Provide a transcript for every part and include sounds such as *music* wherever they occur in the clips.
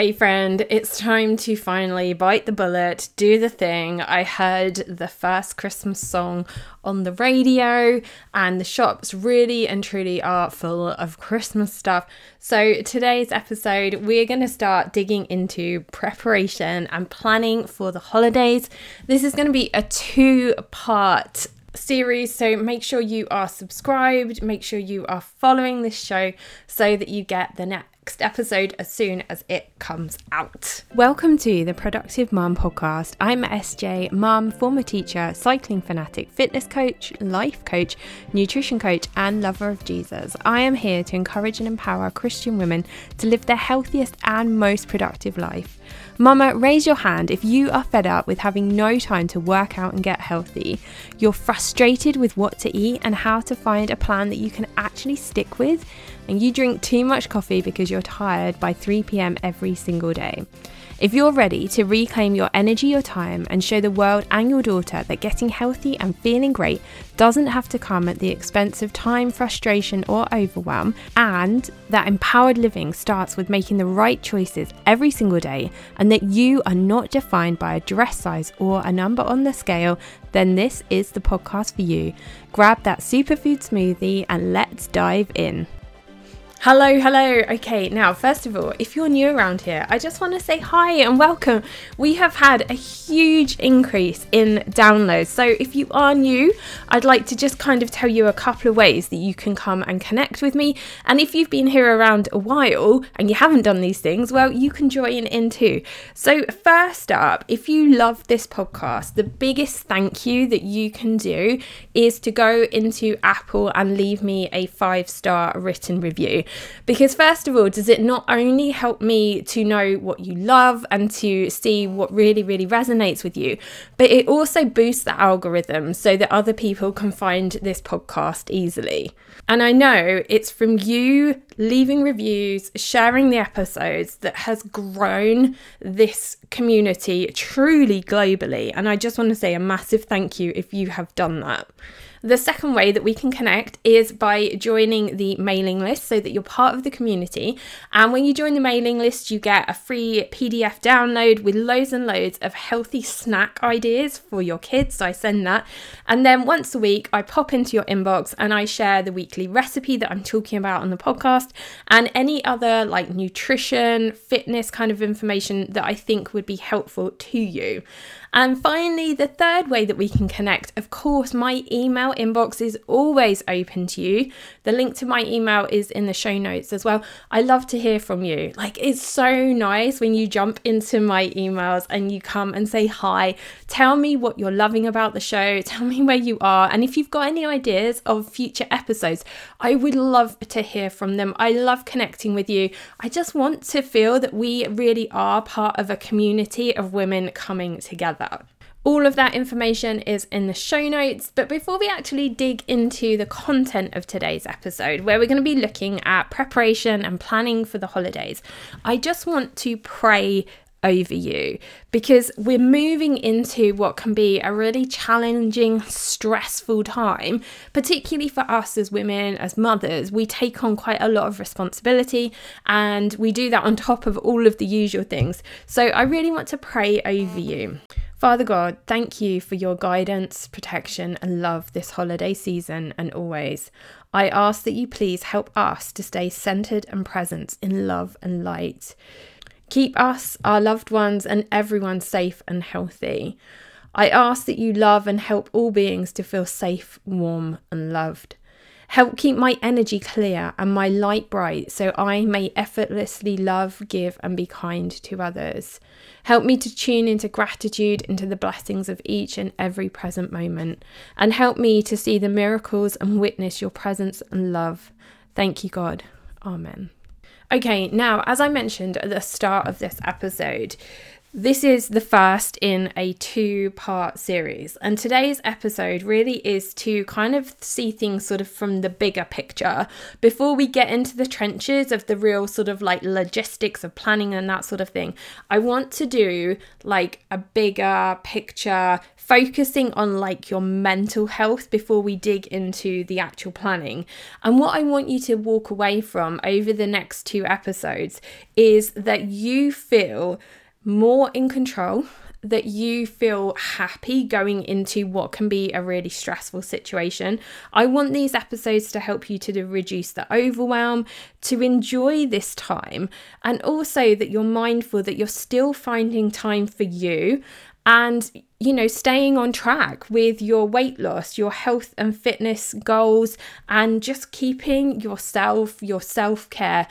Hey, friend, it's time to finally bite the bullet, do the thing. I heard the first Christmas song on the radio, and the shops really and truly are full of Christmas stuff. So, today's episode, we're going to start digging into preparation and planning for the holidays. This is going to be a two part series. So make sure you are subscribed, make sure you are following this show so that you get the next episode as soon as it comes out. Welcome to the Productive Mum podcast. I'm SJ, mum, former teacher, cycling fanatic, fitness coach, life coach, nutrition coach, and lover of Jesus. I am here to encourage and empower Christian women to live their healthiest and most productive life. Mama, raise your hand if you are fed up with having no time to work out and get healthy. You're frustrated with what to eat and how to find a plan that you can actually stick with, and you drink too much coffee because you're tired by 3 pm every single day. If you're ready to reclaim your energy, your time, and show the world and your daughter that getting healthy and feeling great doesn't have to come at the expense of time, frustration, or overwhelm, and that empowered living starts with making the right choices every single day, and that you are not defined by a dress size or a number on the scale, then this is the podcast for you. Grab that superfood smoothie and let's dive in. Hello, hello. Okay, now, first of all, if you're new around here, I just want to say hi and welcome. We have had a huge increase in downloads. So, if you are new, I'd like to just kind of tell you a couple of ways that you can come and connect with me. And if you've been here around a while and you haven't done these things, well, you can join in too. So, first up, if you love this podcast, the biggest thank you that you can do is to go into Apple and leave me a five star written review. Because, first of all, does it not only help me to know what you love and to see what really, really resonates with you, but it also boosts the algorithm so that other people can find this podcast easily. And I know it's from you leaving reviews, sharing the episodes that has grown this community truly globally. And I just want to say a massive thank you if you have done that. The second way that we can connect is by joining the mailing list so that you're part of the community. And when you join the mailing list, you get a free PDF download with loads and loads of healthy snack ideas for your kids. So I send that. And then once a week, I pop into your inbox and I share the weekly recipe that I'm talking about on the podcast and any other like nutrition, fitness kind of information that I think would be helpful to you. And finally, the third way that we can connect, of course, my email inbox is always open to you. The link to my email is in the show notes as well. I love to hear from you. Like, it's so nice when you jump into my emails and you come and say hi. Tell me what you're loving about the show. *laughs* Tell me where you are. And if you've got any ideas of future episodes, I would love to hear from them. I love connecting with you. I just want to feel that we really are part of a community of women coming together All of that information is in the show notes. But before we actually dig into the content of today's episode, where we're going to be looking at preparation and planning for the holidays, I just want to pray over you because we're moving into what can be a really challenging, stressful time, particularly for us as women, as mothers. We take on quite a lot of responsibility and we do that on top of all of the usual things. So I really want to pray over you. Father God, thank you for your guidance, protection, and love this holiday season and always. I ask that you please help us to stay centered and present in love and light. Keep us, our loved ones, and everyone safe and healthy. I ask that you love and help all beings to feel safe, warm, and loved. Help keep my energy clear and my light bright so I may effortlessly love, give, and be kind to others. Help me to tune into gratitude, into the blessings of each and every present moment, and help me to see the miracles and witness your presence and love. Thank you, God. Amen. Okay, now, as I mentioned at the start of this episode, this is the first in a two part series, and today's episode really is to kind of see things sort of from the bigger picture before we get into the trenches of the real sort of like logistics of planning and that sort of thing. I want to do like a bigger picture focusing on like your mental health before we dig into the actual planning. And what I want you to walk away from over the next two episodes is that you feel more in control that you feel happy going into what can be a really stressful situation. I want these episodes to help you to reduce the overwhelm, to enjoy this time, and also that you're mindful that you're still finding time for you and you know staying on track with your weight loss your health and fitness goals and just keeping yourself your self-care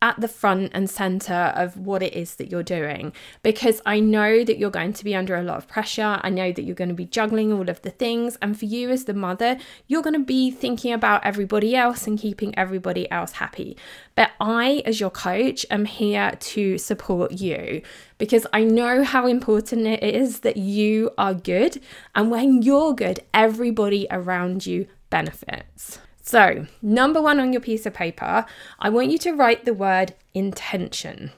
at the front and center of what it is that you're doing because I know that you're going to be under a lot of pressure. I know that you're going to be juggling all of the things. And for you as the mother, you're going to be thinking about everybody else and keeping everybody else happy. But I, as your coach, am here to support you because I know how important it is that you are good. And when you're good, everybody around you benefits. So, number one on your piece of paper, I want you to write the word intention.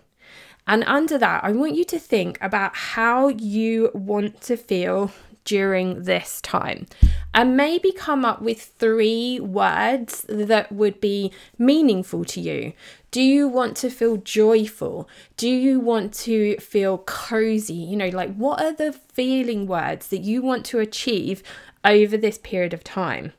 And under that, I want you to think about how you want to feel during this time. And maybe come up with three words that would be meaningful to you. Do you want to feel joyful? Do you want to feel cozy? You know, like what are the feeling words that you want to achieve over this period of time?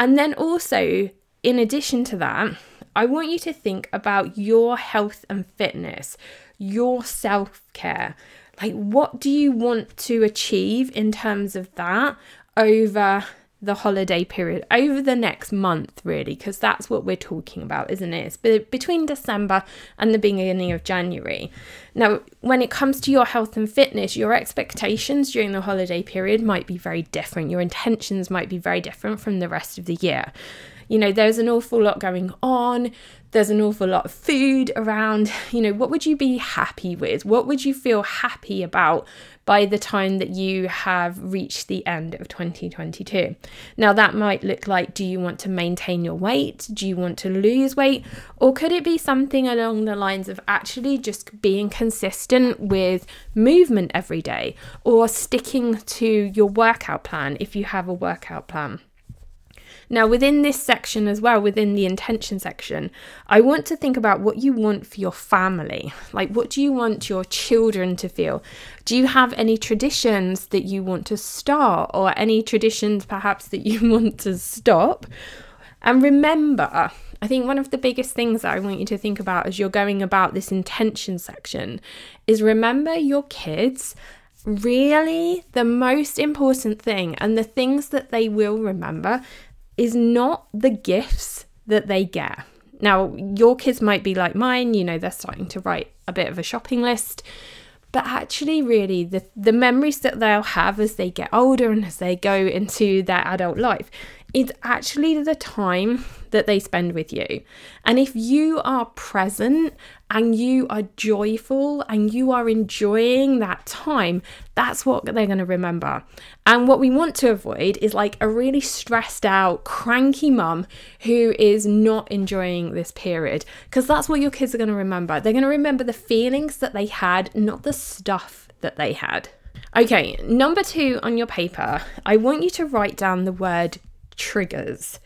And then also, in addition to that, I want you to think about your health and fitness, your self care. Like, what do you want to achieve in terms of that over the holiday period over the next month, really, because that's what we're talking about, isn't it? It's between December and the beginning of January. Now, when it comes to your health and fitness, your expectations during the holiday period might be very different. Your intentions might be very different from the rest of the year. You know, there's an awful lot going on. There's an awful lot of food around. You know, what would you be happy with? What would you feel happy about by the time that you have reached the end of 2022. Now, that might look like do you want to maintain your weight? Do you want to lose weight? Or could it be something along the lines of actually just being consistent with movement every day or sticking to your workout plan if you have a workout plan? Now, within this section as well, within the intention section, I want to think about what you want for your family. Like, what do you want your children to feel? Do you have any traditions that you want to start, or any traditions perhaps that you *laughs* want to stop? And remember, I think one of the biggest things that I want you to think about as you're going about this intention section is remember your kids really the most important thing and the things that they will remember is not the gifts that they get. Now, your kids might be like mine, you know, they're starting to write a bit of a shopping list. But actually, really, the, the memories that they'll have as they get older and as they go into their adult life it's actually the time that they spend with you. And if you are present and you are joyful and you are enjoying that time, that's what they're going to remember. And what we want to avoid is like a really stressed out, cranky mum who is not enjoying this period, because that's what your kids are going to remember. They're going to remember the feelings that they had, not the stuff that they had. Okay, number two on your paper, I want you to write down the word triggers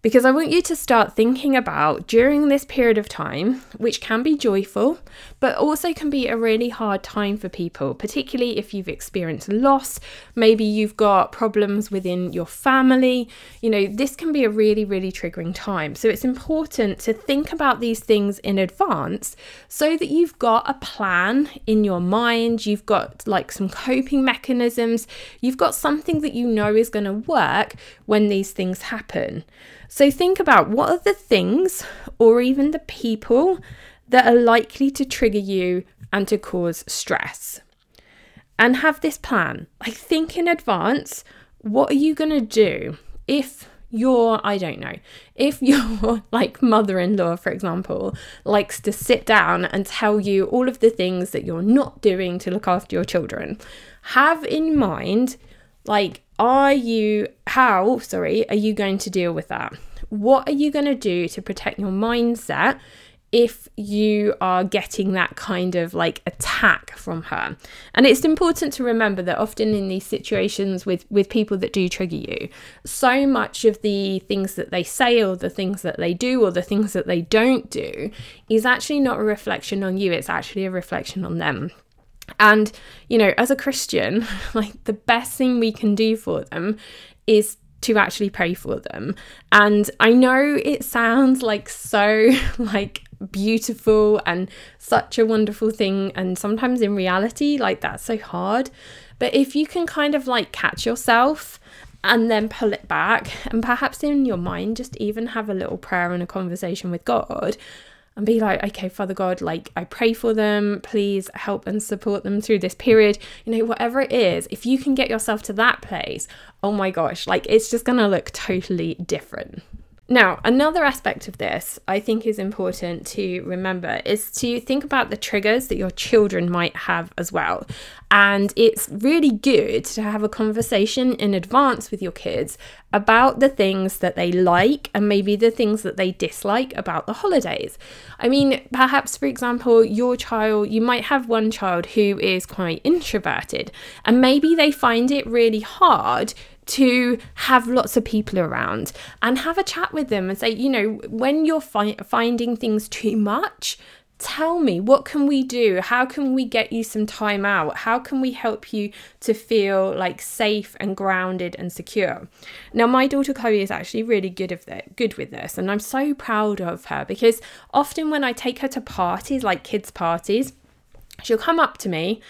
because I want you to start thinking about during this period of time, which can be joyful, but also can be a really hard time for people, particularly if you've experienced loss. Maybe you've got problems within your family. You know, this can be a really, really triggering time. So it's important to think about these things in advance so that you've got a plan in your mind, you've got like some coping mechanisms, you've got something that you know is going to work when these things happen. So think about what are the things or even the people that are likely to trigger you and to cause stress. And have this plan. Like think in advance, what are you going to do if your I don't know, if *laughs* your like mother-in-law for example likes to sit down and tell you all of the things that you're not doing to look after your children, have in mind like are you, how, sorry, are you going to deal with that? What are you going to do to protect your mindset if you are getting that kind of like attack from her. And it's important to remember that often in these situations with with people that do trigger you, so much of the things that they say or the things that they do or the things that they don't do is actually not a reflection on you, it's actually a reflection on them. And, you know, as a Christian, *laughs* like the best thing we can do for them is to actually pray for them. And I know it sounds like so *laughs* like beautiful and such a wonderful thing and sometimes in reality like that's so hard. But if you can kind of like catch yourself and then pull it back and perhaps in your mind just even have a little prayer and a conversation with God and be like, okay, Father God, like I pray for them, please help and support them through this period. You know, whatever it is, if you can get yourself to that place, oh my gosh, like it's just gonna look totally different. Now, another aspect of this I think is important to remember is to think about the triggers that your children might have as well. And it's really good to have a conversation in advance with your kids about the things that they like and maybe the things that they dislike about the holidays. I mean, perhaps, for example, your child, you might have one child who is quite introverted, and maybe they find it really hard to have lots of people around and have a chat with them and say, you know, when you're fi- finding things too much, tell me what can we do? How can we get you some time out? How can we help you to feel like safe and grounded and secure? Now my daughter chloe is actually really good of that good with this and i'm so proud of her because often when i take her to parties like kids parties she'll come up to me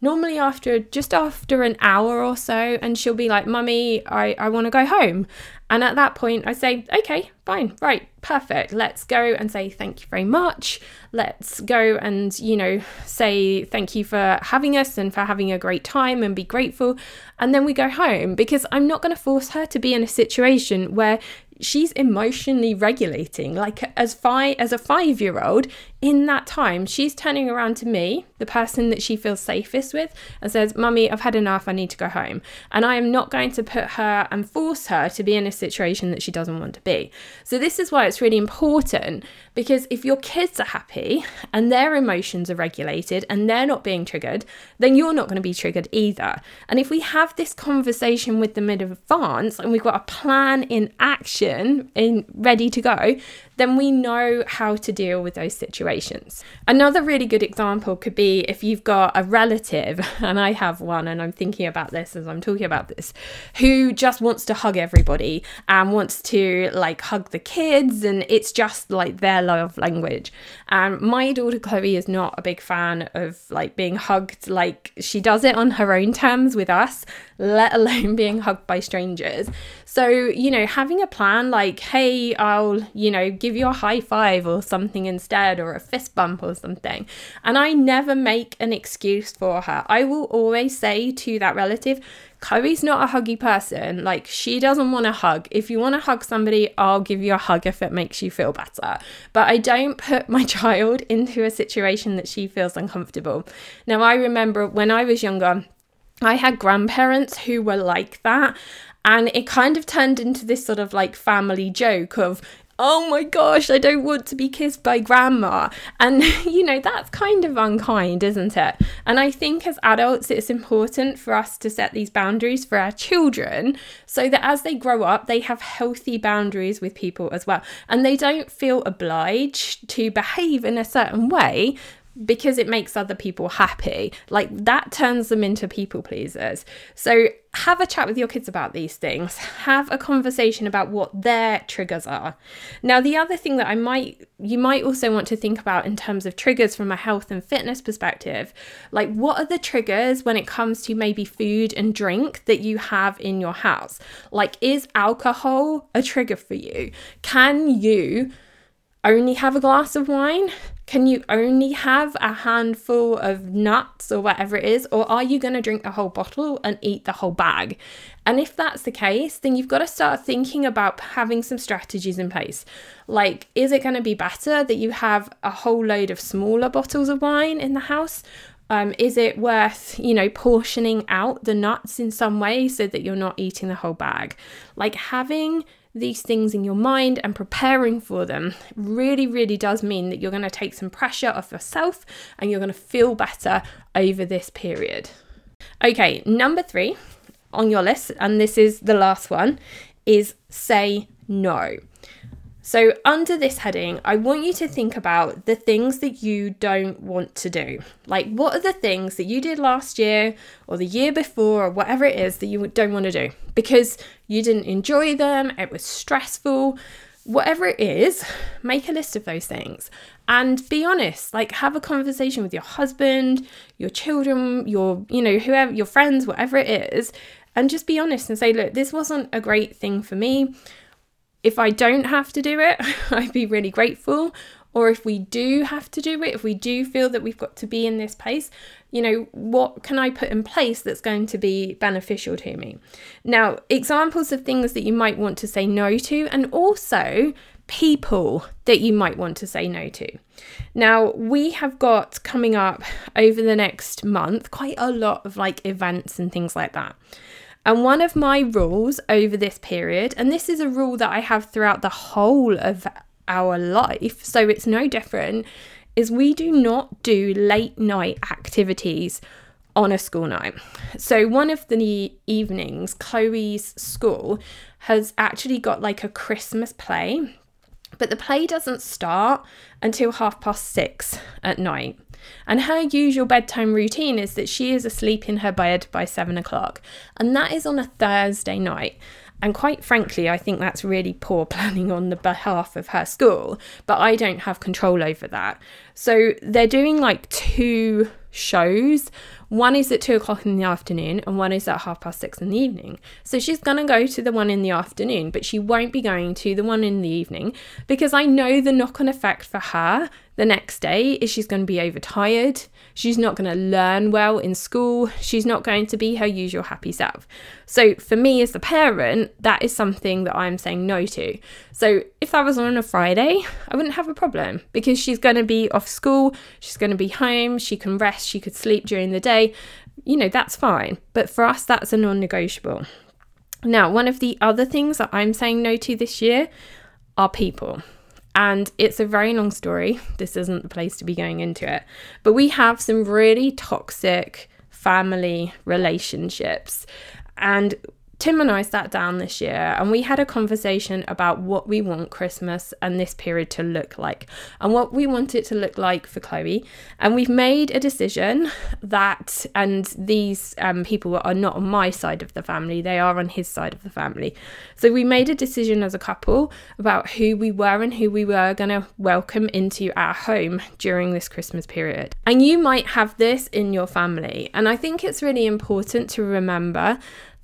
normally after just after an hour or so and she'll be like mummy i, I want to go home. And at that point i say okay fine right perfect let's go and say thank you very much. Let's go and you know say thank you for having us and for having a great time and be grateful. And then we go home because i'm not going to force her to be in a situation where she's emotionally regulating. Like as five as a 5 year old in that time she's turning around to me the person that she feels safest with and says mummy i've had enough. I need to go home. And i am not going to put her and force her to be in a situation that she doesn't want to be. So this is why it's really important because if your kids are happy and their emotions are regulated and they're not being triggered then you're not going to be triggered either. And if we have this conversation with them in advance and we've got a plan in action in ready to go, then we know how to deal with those situations. Another really good example could be if you've got a relative, *laughs* and I have one, and I'm thinking about this as I'm talking about this, who just wants to hug everybody and wants to like hug the kids, and it's just like their love language. And my daughter Chloe is not a big fan of like being hugged, like she does it on her own terms with us, let alone *laughs* being hugged by strangers. So, you know, having a plan like, hey, I'll, you know, give you a high five or something instead, or a fist bump or something. And I never make an excuse for her. I will always say to that relative, Chloe's not a huggy person. Like, she doesn't want a hug. If you want to hug somebody, I'll give you a hug if it makes you feel better. But I don't put my *laughs* child into a situation that she feels uncomfortable. Now, I remember when I was younger, I had grandparents who were like that. And it kind of turned into this sort of like family joke of, oh my gosh, I don't want to be kissed by grandma. And, *laughs* you know, that's kind of unkind, isn't it? And I think as adults, it's important for us to set these boundaries for our children so that as they grow up, they have healthy boundaries with people as well. And they don't feel obliged to behave in a certain way because it makes other people happy. Like that turns them into people pleasers. So have a chat with your kids about these things. Have a conversation about what their triggers are. Now, the other thing that I might you might also want to think about in terms of triggers from a health and fitness perspective, like what are the triggers when it comes to maybe food and drink that you have in your house? Like is alcohol a trigger for you? Can you only have a glass of wine? Can you only have a handful of nuts or whatever it is? Or are you going to drink the whole bottle and eat the whole bag? And if that's the case, then you've got to start thinking about having some strategies in place. Like, is it going to be better that you have a whole load of smaller bottles of wine in the house? Um, is it worth, you know, portioning out the nuts in some way so that you're not eating the whole bag? Like having these things in your mind and preparing for them really, really does mean that you're going to take some pressure off yourself and you're going to feel better over this period. Okay, number three on your list, and this is the last one, is say no. So, under this heading, I want you to think about the things that you don't want to do. Like, what are the things that you did last year or the year before or whatever it is that you don't want to do because you didn't enjoy them, it was stressful, whatever it is, make a list of those things and be honest. Like, have a conversation with your husband, your children, your, you know, whoever, your friends, whatever it is, and just be honest and say, look, this wasn't a great thing for me if I don't have to do it, *laughs* I'd be really grateful. Or if we do have to do it, if we do feel that we've got to be in this place, you know, what can I put in place that's going to be beneficial to me? Now, examples of things that you might want to say no to, and also people that you might want to say no to. Now, we have got coming up over the next month quite a lot of like events and things like that. And one of my rules over this period, and this is a rule that I have throughout the whole of our life, so it's no different, is we do not do late night activities on a school night. So, one of the evenings, Chloe's school has actually got like a Christmas play, but the play doesn't start until half past six at night. And her usual bedtime routine is that she is asleep in her bed by seven o'clock, and that is on a Thursday night. And quite frankly, I think that's really poor *laughs* planning on the behalf of her school, but I don't have control over that. So they're doing like two shows. One is at two o'clock in the afternoon, and one is at half past six in the evening. So she's going to go to the one in the afternoon, but she won't be going to the one in the evening because I know the knock on effect for her the next day is she's going to be overtired. She's not going to learn well in school. She's not going to be her usual happy self. So, for me as the parent, that is something that I'm saying no to. So, if that was on a Friday, I wouldn't have a problem because she's going to be off school, she's going to be home, she can rest, she could sleep during the day. You know, that's fine. But for us, that's a non negotiable. Now, one of the other things that I'm saying no to this year are people. And it's a very long story. This isn't the place to be going into it. But we have some really toxic family relationships. And Tim and I sat down this year and we had a conversation about what we want Christmas and this period to look like and what we want it to look like for Chloe. And we've made a decision that, and these um, people are not on my side of the family, they are on his side of the family. So we made a decision as a couple about who we were and who we were going to welcome into our home during this Christmas period. And you might have this in your family. And I think it's really important to remember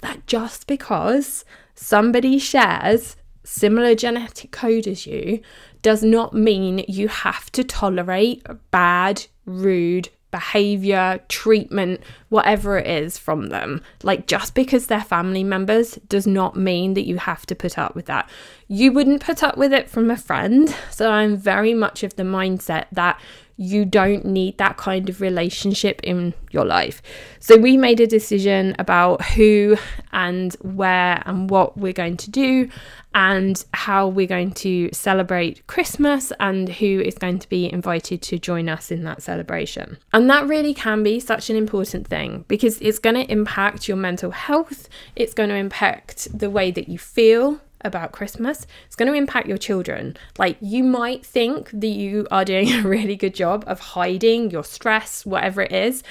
that just because somebody shares similar genetic code as you does not mean you have to tolerate bad, rude behavior, treatment, whatever it is from them. Like, just because they're family members does not mean that you have to put up with that. You wouldn't put up with it from a friend. So, I'm very much of the mindset that you don't need that kind of relationship in your life. So we made a decision about who and where and what we're going to do and how we're going to celebrate Christmas and who is going to be invited to join us in that celebration. And that really can be such an important thing because it's going to impact your mental health, it's going to impact the way that you feel about Christmas, it's going to impact your children. Like, you might think that you are doing *laughs* a really good job of hiding your stress, whatever it is,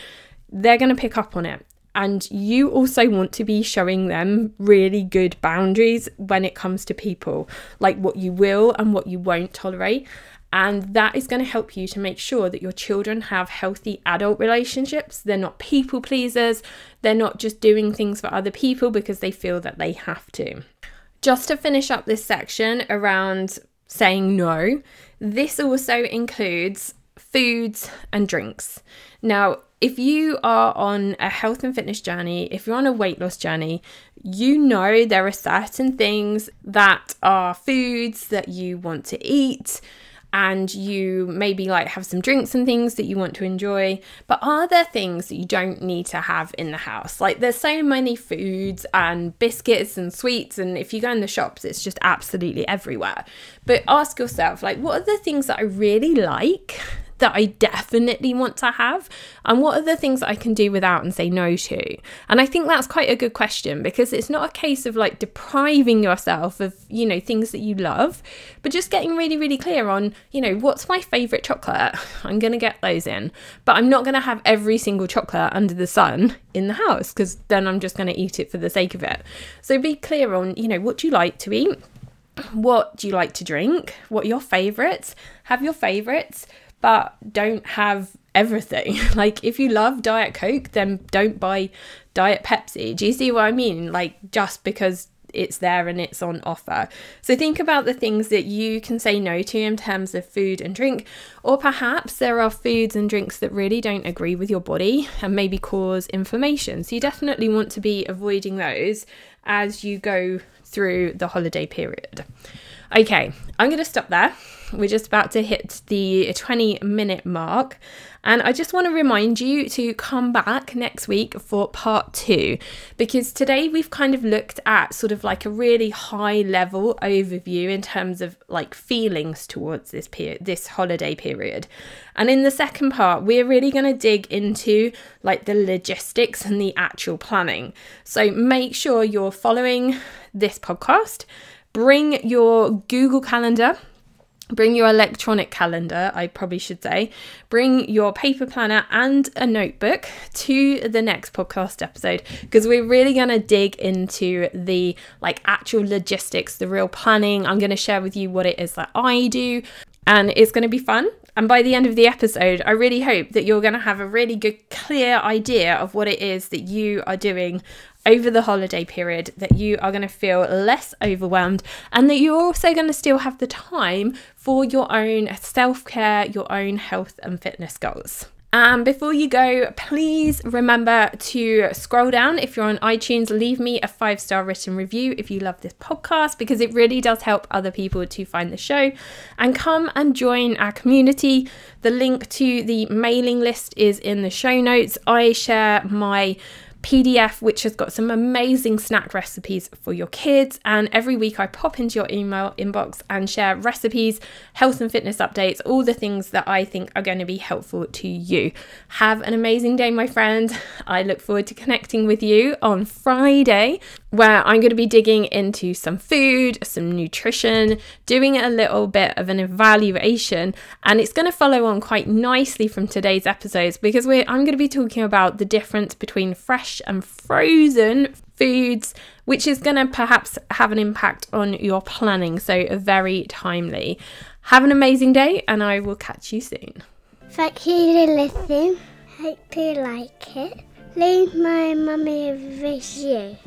they're going to pick up on it. And you also want to be showing them really good boundaries when it comes to people, like what you will and what you won't tolerate. And that is going to help you to make sure that your children have healthy adult relationships. They're not people pleasers. They're not just doing things for other people because they feel that they have to. Just to finish up this section around saying no, this also includes foods and drinks. Now, if you are on a health and fitness journey, if you're on a weight loss journey, you know there are certain things that are foods that you want to eat and you maybe like have some drinks and things that you want to enjoy. But are there things that you don't need to have in the house? Like there's so many foods and biscuits and sweets, and if you go in the shops, it's just absolutely everywhere. But ask yourself, like, what are the things that I really like that I definitely want to have? And what are the things that I can do without and say no to? And I think that's quite a good question because it's not a case of like depriving yourself of, you know, things that you love, but just getting really, really clear on, you know, what's my favorite chocolate? *laughs* I'm going to get those in, but I'm not going to have every single chocolate under the sun in the house because then I'm just going to eat it for the sake of it. So be clear on, you know, what do you like to eat? What do you like to drink? What are your favorites? Have your favorites but don't have everything. *laughs* like if you love Diet Coke, then don't buy Diet Pepsi. Do you see what I mean? Like just because it's there and it's on offer. So think about the things that you can say no to in terms of food and drink, or perhaps there are foods and drinks that really don't agree with your body and maybe cause inflammation. So you definitely want to be avoiding those as you go through the holiday period. Okay, I'm going to stop there. We're just about to hit the 20 minute mark. And I just want to remind you to come back next week for part two, because today we've kind of looked at sort of like a really high level overview in terms of like feelings towards this period, this holiday period. And in the second part, we're really going to dig into like the logistics and the actual planning. So make sure you're following this podcast bring your Google Calendar bring your electronic calendar, I probably should say, bring your paper planner and a notebook to the next podcast episode because we're really going to dig into the like actual logistics, the real planning. I'm going to share with you what it is that I do and it's going to be fun. And by the end of the episode, I really hope that you're going to have a really good, clear idea of what it is that you are doing over the holiday period that you are going to feel less overwhelmed and that you're also going to still have the time for your own self care, your own health and fitness goals. And before you go, please remember to scroll down. If you're on iTunes, leave me a five star written review if you love this podcast because it really does help other people to find the show. And come and join our community. The link to the mailing list is in the show notes. I share my PDF, which has got some amazing snack recipes for your kids. And every week I pop into your email inbox and share recipes, health and fitness updates, all the things that I think are going to be helpful to you. Have an amazing day, my friend. I look forward to connecting with you on Friday, where I'm going to be digging into some food, some nutrition, doing a little bit of an evaluation. And it's going to follow on quite nicely from today's episodes because I'm going to be talking about the difference between fresh fresh and frozen foods, which is going to perhaps have an impact on your planning. So, very timely. Have an amazing day, and I will catch you soon. Thank you for listening. Hope you like it. Leave my mummy a review.